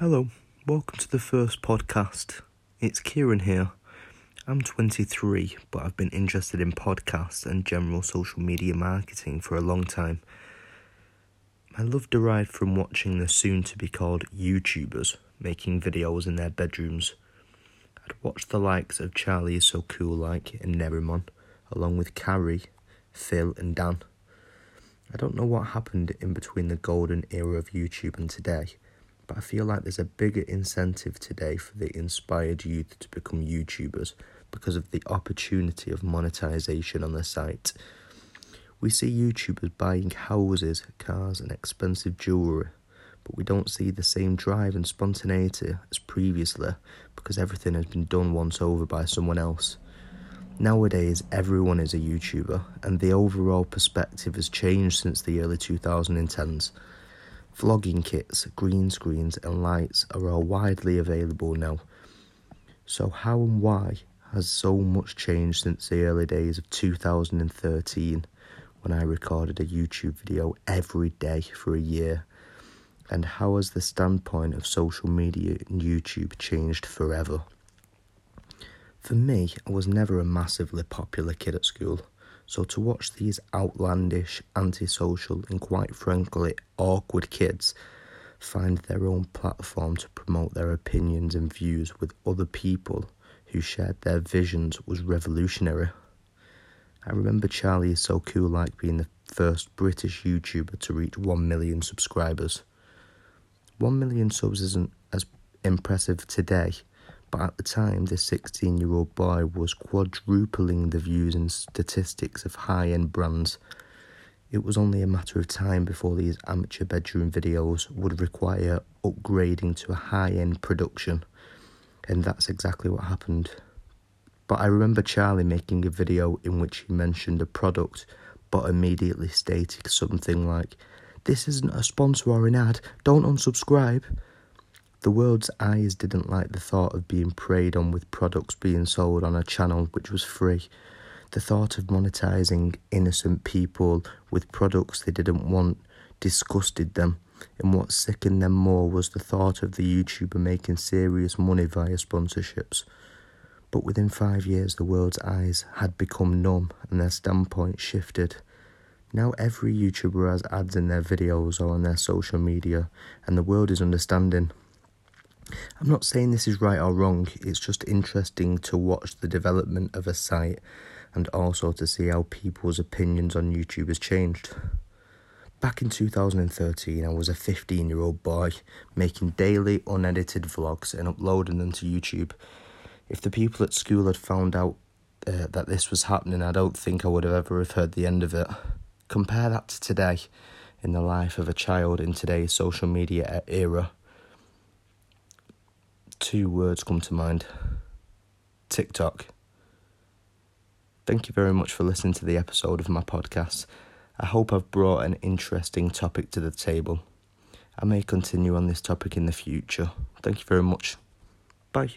Hello, welcome to the first podcast. It's Kieran here. I'm 23, but I've been interested in podcasts and general social media marketing for a long time. My love derived from watching the soon to be called YouTubers making videos in their bedrooms. I'd watched the likes of Charlie is So Cool Like and Nerimon, along with Carrie, Phil, and Dan. I don't know what happened in between the golden era of YouTube and today but I feel like there's a bigger incentive today for the inspired youth to become YouTubers because of the opportunity of monetization on the site. We see YouTubers buying houses, cars, and expensive jewellery, but we don't see the same drive and spontaneity as previously because everything has been done once over by someone else. Nowadays, everyone is a YouTuber, and the overall perspective has changed since the early 2010s. Vlogging kits, green screens, and lights are all widely available now. So, how and why has so much changed since the early days of 2013 when I recorded a YouTube video every day for a year? And how has the standpoint of social media and YouTube changed forever? For me, I was never a massively popular kid at school. So to watch these outlandish, antisocial, and quite frankly awkward kids find their own platform to promote their opinions and views with other people who shared their visions was revolutionary. I remember Charlie is so cool like being the first British YouTuber to reach 1 million subscribers. 1 million subs isn't as impressive today, but at the time, this 16 year old boy was quadrupling the views and statistics of high end brands. It was only a matter of time before these amateur bedroom videos would require upgrading to a high end production, and that's exactly what happened. But I remember Charlie making a video in which he mentioned a product but immediately stated something like, This isn't a sponsor or an ad, don't unsubscribe. The world's eyes didn't like the thought of being preyed on with products being sold on a channel which was free. The thought of monetizing innocent people with products they didn't want disgusted them, and what sickened them more was the thought of the YouTuber making serious money via sponsorships. But within five years, the world's eyes had become numb and their standpoint shifted. Now every YouTuber has ads in their videos or on their social media, and the world is understanding. I'm not saying this is right or wrong, it's just interesting to watch the development of a site and also to see how people's opinions on YouTube has changed. Back in 2013, I was a 15 year old boy making daily unedited vlogs and uploading them to YouTube. If the people at school had found out uh, that this was happening, I don't think I would have ever have heard the end of it. Compare that to today in the life of a child in today's social media era two words come to mind TikTok. Thank you very much for listening to the episode of my podcast. I hope I've brought an interesting topic to the table. I may continue on this topic in the future. Thank you very much. Bye.